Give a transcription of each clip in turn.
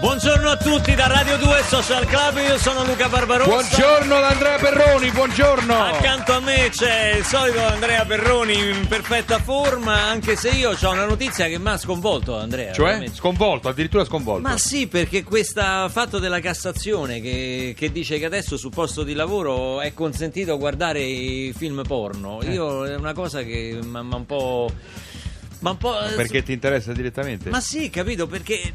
Buongiorno a tutti da Radio 2 Social Club, io sono Luca Barbarossa. Buongiorno da Andrea Perroni, buongiorno. Accanto a me c'è il solito Andrea Perroni in perfetta forma, anche se io ho una notizia che mi ha sconvolto Andrea. Cioè? veramente. Sconvolto, addirittura sconvolto. Ma sì, perché questo fatto della Cassazione che, che dice che adesso sul posto di lavoro è consentito guardare i film porno, Eh. io è una cosa che mi ha un po'... Ma un po'... Perché ti interessa direttamente? Ma sì, capito, perché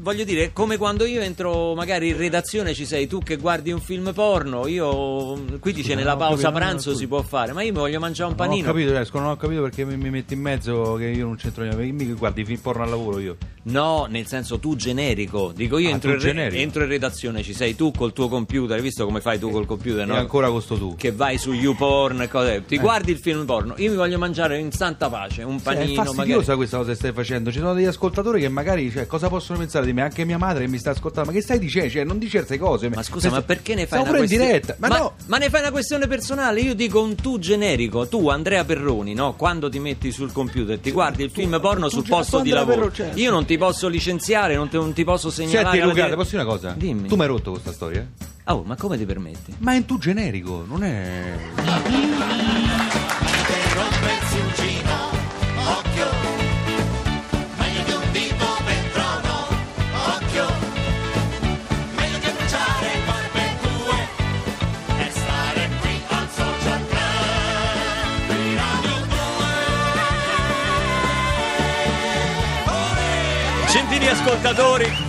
voglio dire, come quando io entro magari in redazione ci sei tu che guardi un film porno, io qui dice nella pausa capito, pranzo si può fare, ma io mi voglio mangiare un Non ho panino. capito, Esco, non ho capito perché mi, mi metti in mezzo che io non c'entro niente. Perché mi guardi film porno al lavoro io. No, nel senso tu generico. Dico io Ah, entro, tu in re- generico. entro in redazione, ci sei tu col tuo computer, hai visto come fai tu col computer, no? E ancora costo tu. Che vai su YouPorn e cose. Ti guardi il film porno. Io mi voglio mangiare in santa pace un Sì, panino, è fastidiosa magari. questa cosa che stai facendo. Ci sono degli ascoltatori che magari, cioè, cosa possono pensare di me? Anche mia madre che mi sta ascoltando. Ma che stai dicendo? Cioè, non dici queste cose. Ma scusa, ma perché ne fai Stiamo una questione? diretta. Ma, no, ma ne fai una questione personale? Io dico un tu generico. Tu, Andrea Perroni, no? Quando ti metti sul computer, ti guardi il film porno tu sul posto tu di lavoro. Perroni, certo. Io non ti posso licenziare, non ti, non ti posso segnalare. Senti alla Luca, dire- ti posso dire una cosa? Dimmi. Tu mi hai rotto questa storia? Oh, ma come ti permetti? Ma è in tu generico, non è... Ascoltatori,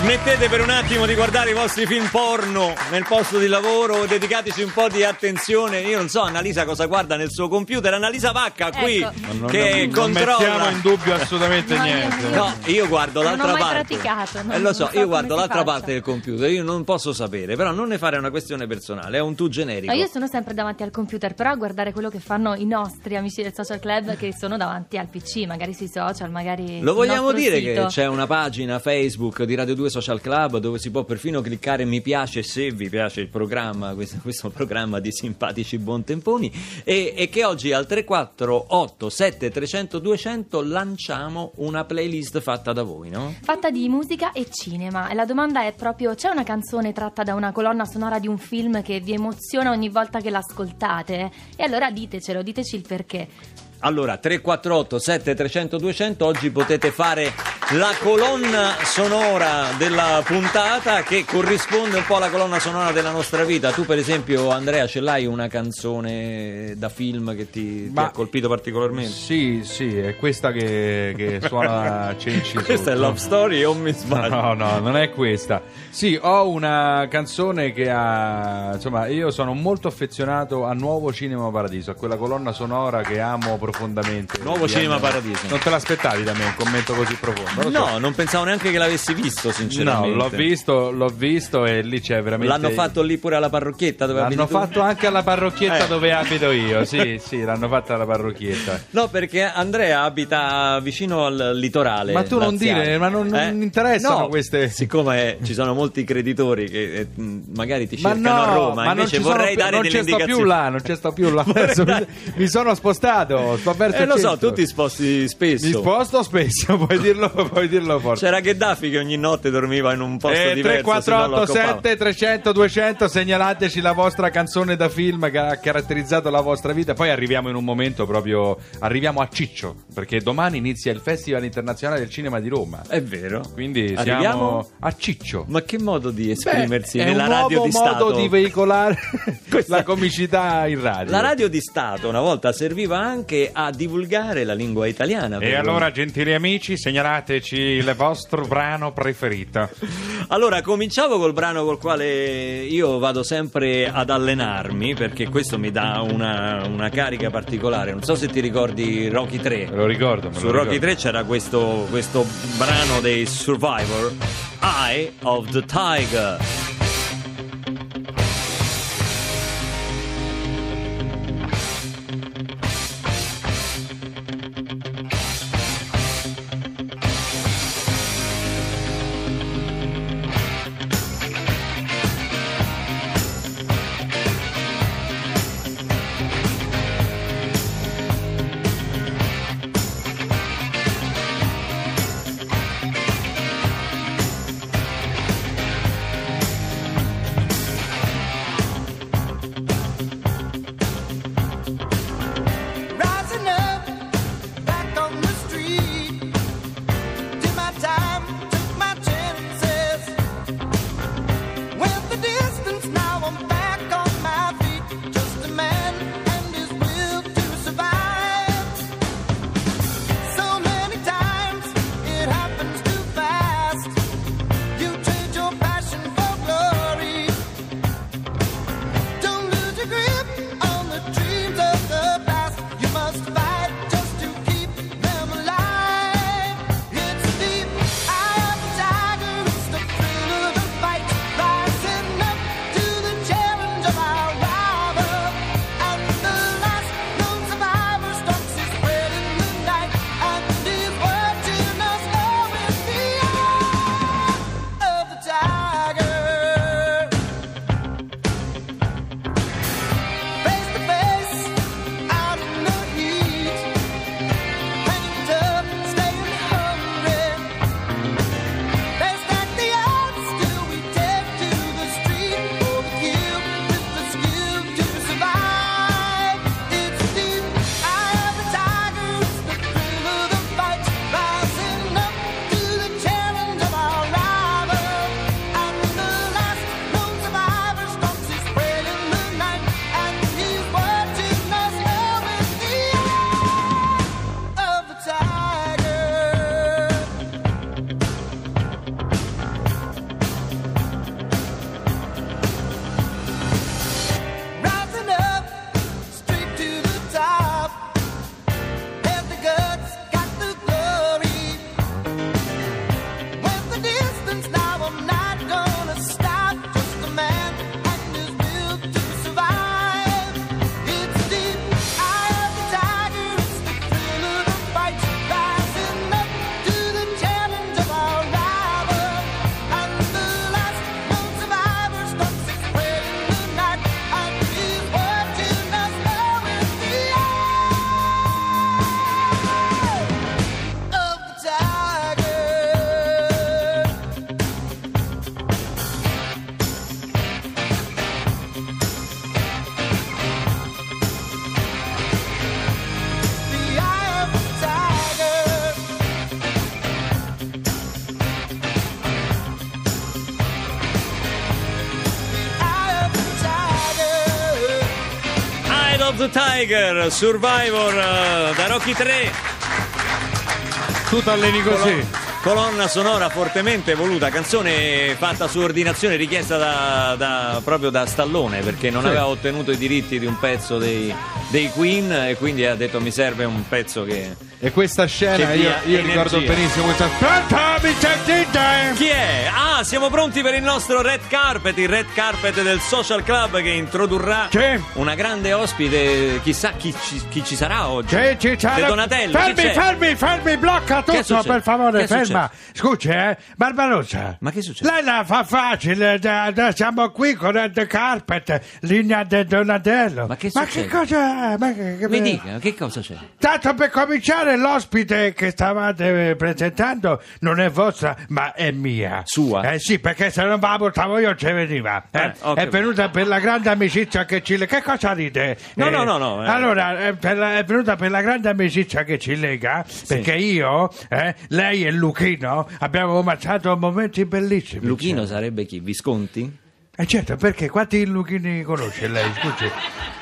smettete per un attimo di guardare i vostri film porno nel posto di lavoro, dedicateci un po' di attenzione. Io non so, Annalisa cosa guarda nel suo computer. Annalisa Vacca qui Ecco. Ma non- che non, non mettiamo controlla. in dubbio assolutamente No, io- niente. io- No, io guardo Non ho l'altra mai parte. praticato, non- Eh, lo so, io guardo l'altra faccia. parte del computer. Io non posso sapere, però non ne fare una questione personale, è un tu generico. No, io sono sempre davanti al computer, però a guardare quello che fanno i nostri amici del social club che sono davanti al PC, magari sui social, magari Lo vogliamo dire sito. che c'è una pagina Facebook di Radio 2 Social Club dove si può perfino cliccare mi piace se vi piace il programma, questo, questo programma di simpatici buontemponi e, e che oggi al 348 7300 200 lanciamo una playlist fatta da voi, no? Fatta di musica e cinema. E la domanda è proprio: c'è una canzone tratta da una colonna sonora di un film che vi emoziona ogni volta che l'ascoltate? E allora ditecelo, diteci il perché. Allora, 348 7300 200, oggi potete fare la colonna sonora della puntata che corrisponde un po' alla colonna sonora della nostra vita. Tu per esempio, Andrea, ce l'hai una canzone da film che ti, ti Ma- ha colpito particolarmente? Sì, sì, è questa che, che suona Cenci Questa è sotto. Love Story o mi sbaglio? No, no, non è questa. Sì, ho una canzone che ha. Insomma, io sono molto affezionato a Nuovo Cinema Paradiso, a quella colonna sonora che amo profondamente. Nuovo Cinema Paradiso. Non te l'aspettavi da me un commento così profondo? So. No, non pensavo neanche che l'avessi visto, No, sinceramente. l'ho visto, l'ho visto e lì c'è veramente. L'hanno fatto lì pure alla parrocchietta dove L'hanno fatto anche alla parrocchietta Eh. dove abito io. Sì, sì, l'hanno fatta alla parrocchietta. No, perché Andrea abita vicino al litorale. Ma tu non laziale. dire, ma non- non interessano No, queste- Siccome ci sono molti creditori che eh, magari ti cercano no, a Roma, ma non invece sono vorrei più- dare non delle indicazioni. più là, non ci sto più là. Mi, mi sono spostato, sto verso Eh il lo so, tu ti sposti spesso. Mi sposto spesso, puoi dirlo, puoi dirlo forte. C'era Gheddafi che ogni notte dormiva in un posto Eh, diverso. se no lo 3487 300 200 segnalateci la vostra canzone da film che ha caratterizzato la vostra vita poi arriviamo in un momento proprio arriviamo a Ciccio perché domani inizia il Festival Internazionale del Cinema di Roma. È vero. quindi Arriviamo? siamo a Ciccio Ma che modo di Beh, esprimersi è nella radio di modo Stato? di veicolare Questa- la comicità in radio La radio di Stato una volta serviva anche a divulgare la lingua italiana. e allora gentili amici segnalateci il vostro brano preferito Allora, cominciavo col brano col quale io vado sempre ad allenarmi, perché questo mi dà una, una carica particolare. Non so se ti ricordi Rocky 3. me lo ricordo me lo Su Rocky ricordo. 3 c'era questo, questo brano dei Survivor, Eye of the Tiger. Tiger, Survivor eh, da Rocky 3. Tu t'alleni così. Colonna sonora fortemente voluta, canzone fatta su ordinazione richiesta da, da- proprio da Stallone perché non Sì. aveva ottenuto i diritti di un pezzo dei, dei Queen e quindi ha detto mi serve un pezzo che... E questa scena, Che io, io ricordo benissimo questa. Chi è? Ah, siamo pronti per il nostro red carpet, il red carpet del Social Club che introdurrà Sì. una grande ospite, chissà chi ci, chi ci sarà oggi. C'è, c'è, c'è. De Donatello, Fermi, fermi, fermi, blocca Che tutto, per favore, Che ferma. Scusi, eh, Barbarossa. Ma che succede? Lei la fa facile, da- da- siamo qui con Red Carpet, linea del Donatello. Ma che Ma succede? che cosa... Ma che, che- Mi dica, che cosa c'è? Tanto per cominciare, l'ospite che stavate presentando non è vostra, ma è mia. Sua? Eh sì, perché se non ve la portavo io ci veniva. eh. Eh, ho è capito. venuta per la grande amicizia che ci lega. Che cosa ride? No, Eh, no, no, no, eh. Allora, è, per la- è venuta per la grande amicizia che ci lega, perché io, eh, lei e Luchino abbiamo passato momenti bellissimi. Luchino insieme. sarebbe chi? Visconti? Eh certo, perché quanti Luchini conosce lei? Scusi.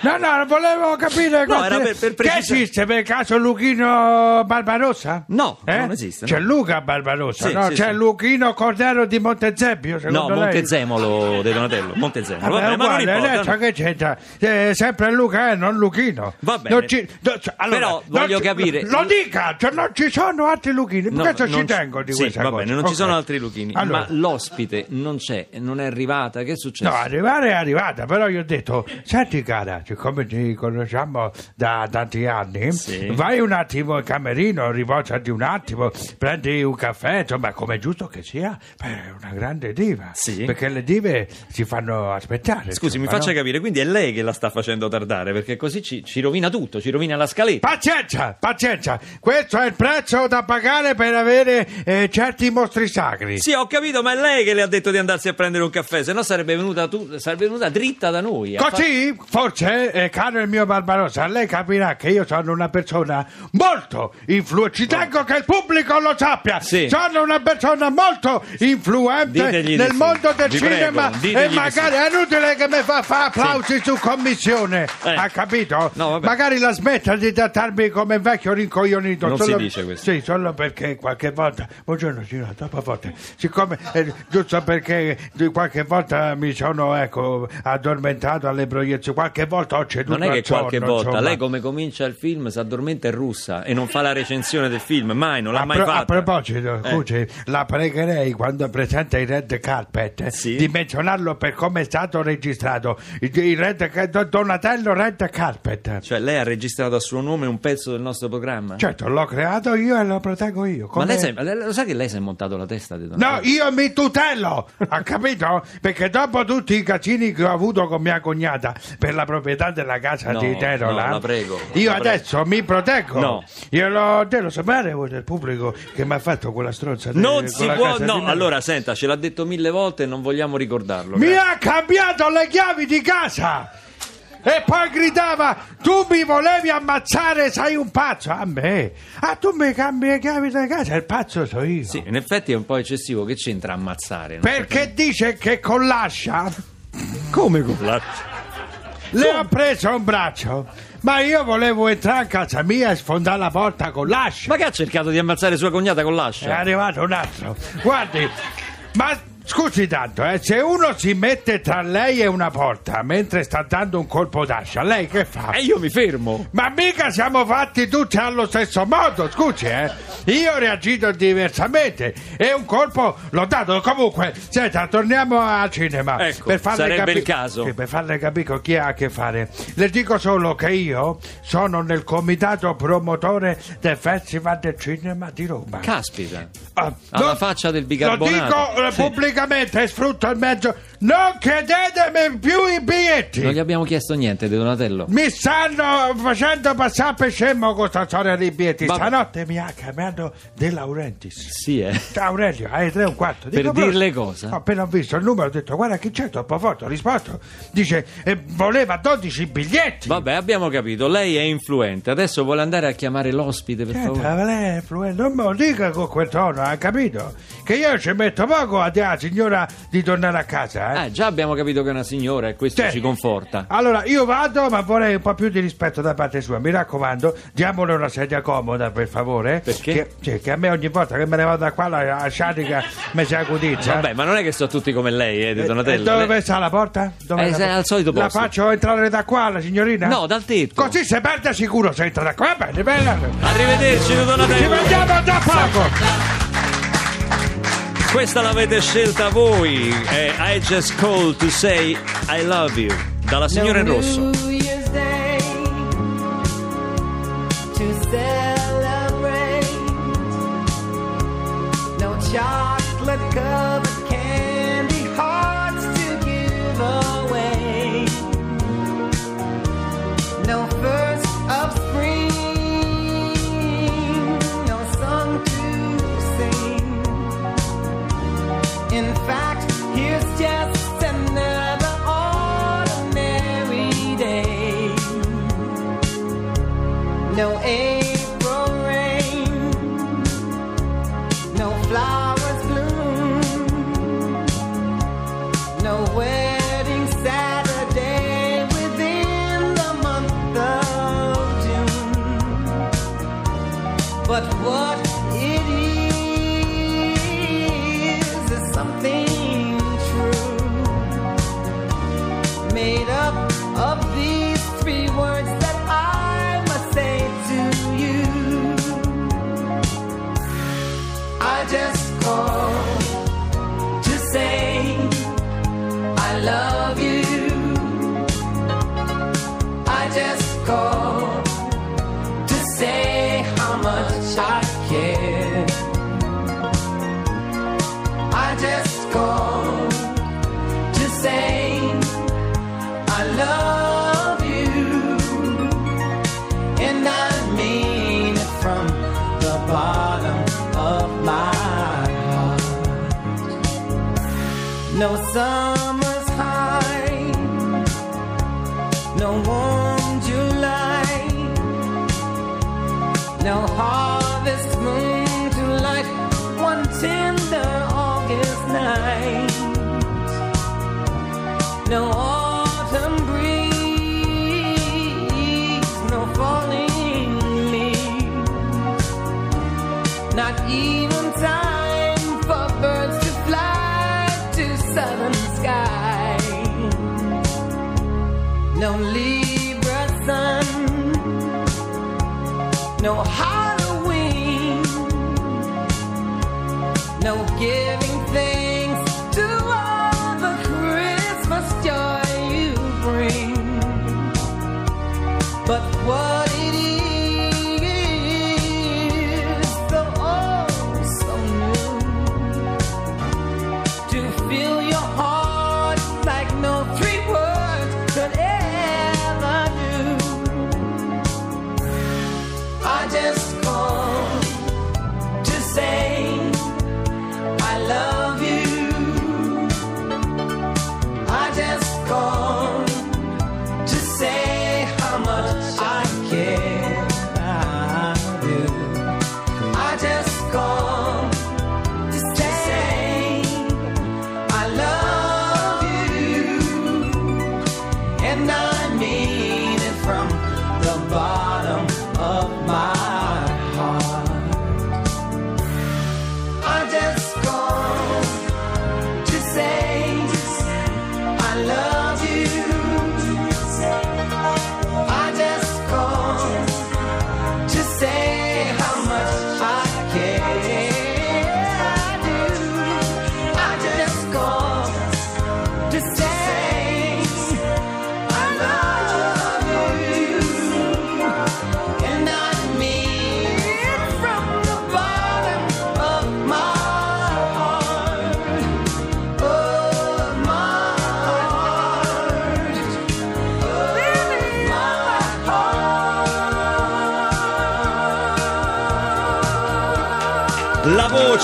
No, no, volevo capire No, quanti- era per- per che precisare- esiste per caso Luchino Barbarossa? No, Eh? non esiste, C'è no. Luca Barbarossa, Sì, no? sì, C'è sì. Luchino Cordero di Montezemio, No, secondo lei? Montezemolo De Donatello, Montezemolo. Vabbè, Vabbè, ma non uguale, importa. adesso che c'entra? Eh, sempre Luca, eh, non Luchino. Va bene. Non ci- no, cioè, allora, Però non voglio ci- capire- Lo dica, cioè, non ci sono altri Luchini. No, questo ci tengo di sì, questa va cosa. bene, non ci Ok. sono altri Luchini. Allora. Ma l'ospite non c'è, non è arrivata. Che è successo? No, arrivare è arrivata, però io ho detto, senti cara, siccome ci conosciamo da tanti anni, Sì. vai un attimo in camerino, riposati un attimo, prendi un caffè, insomma, come è giusto che sia, è una grande diva, Sì. perché le dive si fanno aspettare. Scusi, mi insomma, faccia no? capire, quindi è lei che la sta facendo tardare, perché così ci, ci rovina tutto, ci rovina la scaletta. Pazienza, pazienza, questo è il prezzo da pagare per avere eh, certi mostri sacri. Sì, ho capito, ma è lei che le ha detto di andarsi a prendere un caffè, se no sarebbe venuta, tu- sarebbe venuta dritta da noi. Così, forse, eh, caro il mio Barbarossa, lei capirà che io sono una persona molto influente. Ci tengo che il pubblico lo sappia. Sì. Sono una persona molto influente Ditegli di nel sì. mondo del Vi cinema. prego, e magari è inutile che mi fa, fa applausi su commissione. Eh. Ha capito? No, magari la smetta di trattarmi come vecchio rincoglionito. Non si solo- dice questo. Sì, solo perché qualche volta. Buongiorno, signora, dopo volte. Siccome, eh, giusto perché qualche volta mi sono, ecco, addormentato alle proiezioni, qualche volta ho ceduto Non è che al sonno, qualche volta, insomma. lei come comincia il film si addormenta in russa e non fa la recensione del film, mai, non l'ha A, mai pro- fatta. a proposito, Eh. scusi, la pregherei quando presenta il red carpet Sì. di menzionarlo per come è stato registrato. Il, red, Donatello Red Carpet. Cioè, lei ha registrato a suo nome un pezzo del nostro programma? Certo, l'ho creato io e lo proteggo io. Ma come- lei, è- lei- lo sa che lei si è montato la testa di Donatello? No, io mi tutelo, ha capito? Perché dopo tutti i casini che ho avuto con mia cognata per la proprietà della casa No, di Terola, no, la prego, io la prego. adesso mi proteggo. No. Io lo devo sapere voi del pubblico che mi ha fatto quella stronza. di- Non con si la può, casa di no, allora senta, ce l'ha detto mille volte e non vogliamo ricordarlo. Mi grazie. ha cambiato le chiavi di casa! E poi gridava, tu mi volevi ammazzare, sei un pazzo! A me? Ah, tu mi cambi le chiavi di casa, il pazzo so io. Sì, in effetti è un po' eccessivo, che c'entra ammazzare? no? Perché dice che con l'ascia Come con la... le ho preso un braccio, ma io volevo entrare in casa mia e sfondare la porta con l'ascia. Ma che ha cercato di ammazzare sua cognata con È l'ascia? arrivato un altro. Guardi, ma scusi tanto, eh, se uno si mette tra lei e una porta mentre sta dando un colpo d'ascia, lei che fa? E io mi fermo. Ma mica siamo fatti tutti allo stesso modo, scusi, eh? Io ho reagito diversamente e un colpo l'ho dato. Comunque, senta, torniamo al cinema. Ecco, sarebbe il caso. Sì, per farle capire con chi ha a che fare. Le dico solo che io sono nel comitato promotore del Festival del Cinema di Roma. Caspita. Ah, Alla non- faccia del Lo bicarbonato. dico eh, Sì. pubblicamente e sfrutto il mezzo. Non chiedetemi più i biglietti. Non gli abbiamo chiesto niente, De Donatello. Mi stanno facendo passare per scemo con questa storia di biglietti. Vabbè. Stanotte mi ha chiamato De Laurentiis. Sì, eh. Aurelio, hai tre e un quarto. Per "Pronto?" dirle cosa? Ho appena visto il numero, ho detto guarda chi c'è troppo forte, ho risposto. Dice eh, voleva 12 biglietti. Vabbè, abbiamo capito, lei è influente. Adesso vuole andare a chiamare l'ospite, per Senta, favore. lei è influente, non me lo dica con quel tono, ha capito? Che io ci metto poco a dirsi signora di tornare a casa, eh? Eh, già abbiamo capito che è una signora e questo Sì. ci conforta. Allora, io vado, ma vorrei un po' più di rispetto da parte sua. Mi raccomando, diamole una sedia comoda, per favore. Perché? Che, cioè, che a me ogni volta che me ne vado da qua la, la sciatica mi si acudizza. Vabbè, ma non è che sono tutti come lei, eh, di Donatello. E dove Lei- sta la porta? Dove Eh, la se- al solito La posto. faccio entrare da qua, la signorina? No, dal tetto. Così se perde sicuro se entra da qua. Va bene, bene. Arrivederci, Ci Donatello. vediamo da poco. Questa l'avete scelta voi. È I Just Call to Say I Love You. Dalla signora in rosso. No harvest no Halloween, no giving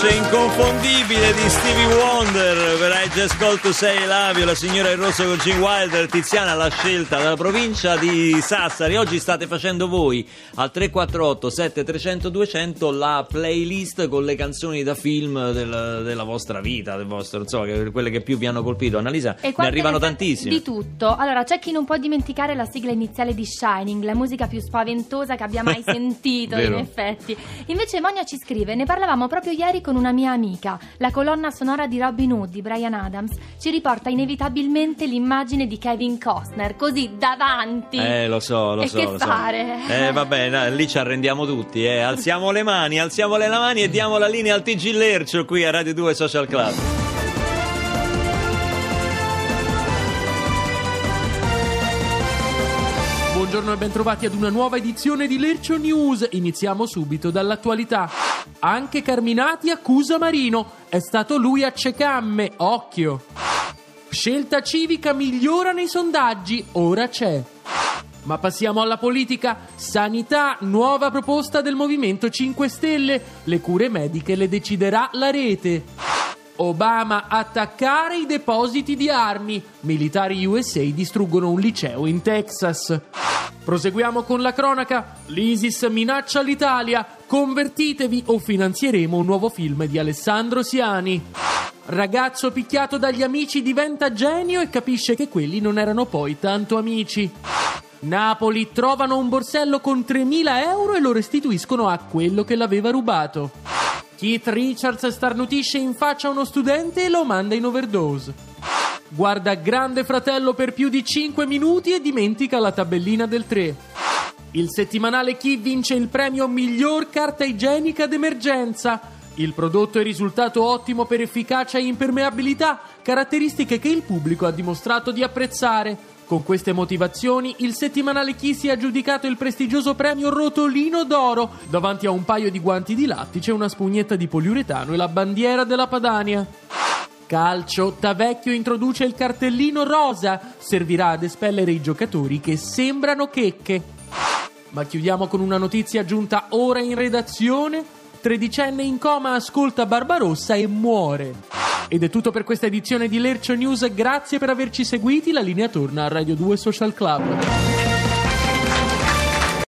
voce inconfondibile di Stevie Wonder Just Call to Say You, la signora in rosso con Gene Wilder, Tiziana l'ha scelta dalla provincia di Sassari. Oggi state facendo voi al 348 7300 200 la playlist con le canzoni da film del- della vostra vita, del vostro, insomma, quelle che più vi hanno colpito. Annalisa, E ne arrivano tantissime. Di tutto. Allora, c'è chi non può dimenticare la sigla iniziale di Shining, la musica più spaventosa che abbia mai sentito, in effetti. Invece Monia ci scrive, ne parlavamo proprio ieri con una mia amica. La colonna sonora di Robin Hood di Brian Adams ci riporta inevitabilmente l'immagine di Kevin Costner, così davanti. Eh, lo so, lo E so. che lo so. fare? Eh, vabbè, no, lì ci arrendiamo tutti, eh. Alziamo le mani, alziamo le mani e diamo la linea al TG Lercio qui a Radio 2 Social Club. Buongiorno e bentrovati ad una nuova edizione di Lercio News. Iniziamo subito dall'attualità. Anche Carminati accusa Marino. È stato lui a Cecamme. Occhio. Scelta civica migliora nei sondaggi. Ora c'è. Ma passiamo alla politica. Sanità, nuova proposta del Movimento 5 Stelle. Le cure mediche le deciderà la rete. Obama attaccare i depositi di armi. Militari USA distruggono un liceo in Texas. Proseguiamo con la cronaca. L'ISIS minaccia l'Italia. Convertitevi o finanzieremo un nuovo film di Alessandro Siani. Ragazzo picchiato dagli amici diventa genio e capisce che quelli non erano poi tanto amici. Napoli trovano un borsello con 3.000 euro e lo restituiscono a quello che l'aveva rubato. Keith Richards starnutisce in faccia a uno studente e lo manda in overdose. Guarda Grande Fratello per più di 5 minuti e dimentica la tabellina del 3. Il settimanale Chi vince il premio miglior carta igienica d'emergenza. Il prodotto è risultato ottimo per efficacia e impermeabilità, caratteristiche che il pubblico ha dimostrato di apprezzare. Con queste motivazioni, il settimanale Chi si è aggiudicato il prestigioso premio Rotolino d'Oro. Davanti a un paio di guanti di lattice, una spugnetta di poliuretano e la bandiera della Padania. Calcio, Tavecchio introduce il cartellino rosa, servirà ad espellere i giocatori che sembrano checche. Ma chiudiamo con una notizia giunta ora in redazione. Tredicenne in coma ascolta Barbarossa e muore. Ed è tutto per questa edizione di Lercio News, grazie per averci seguiti, la linea torna a Radio 2 Social Club.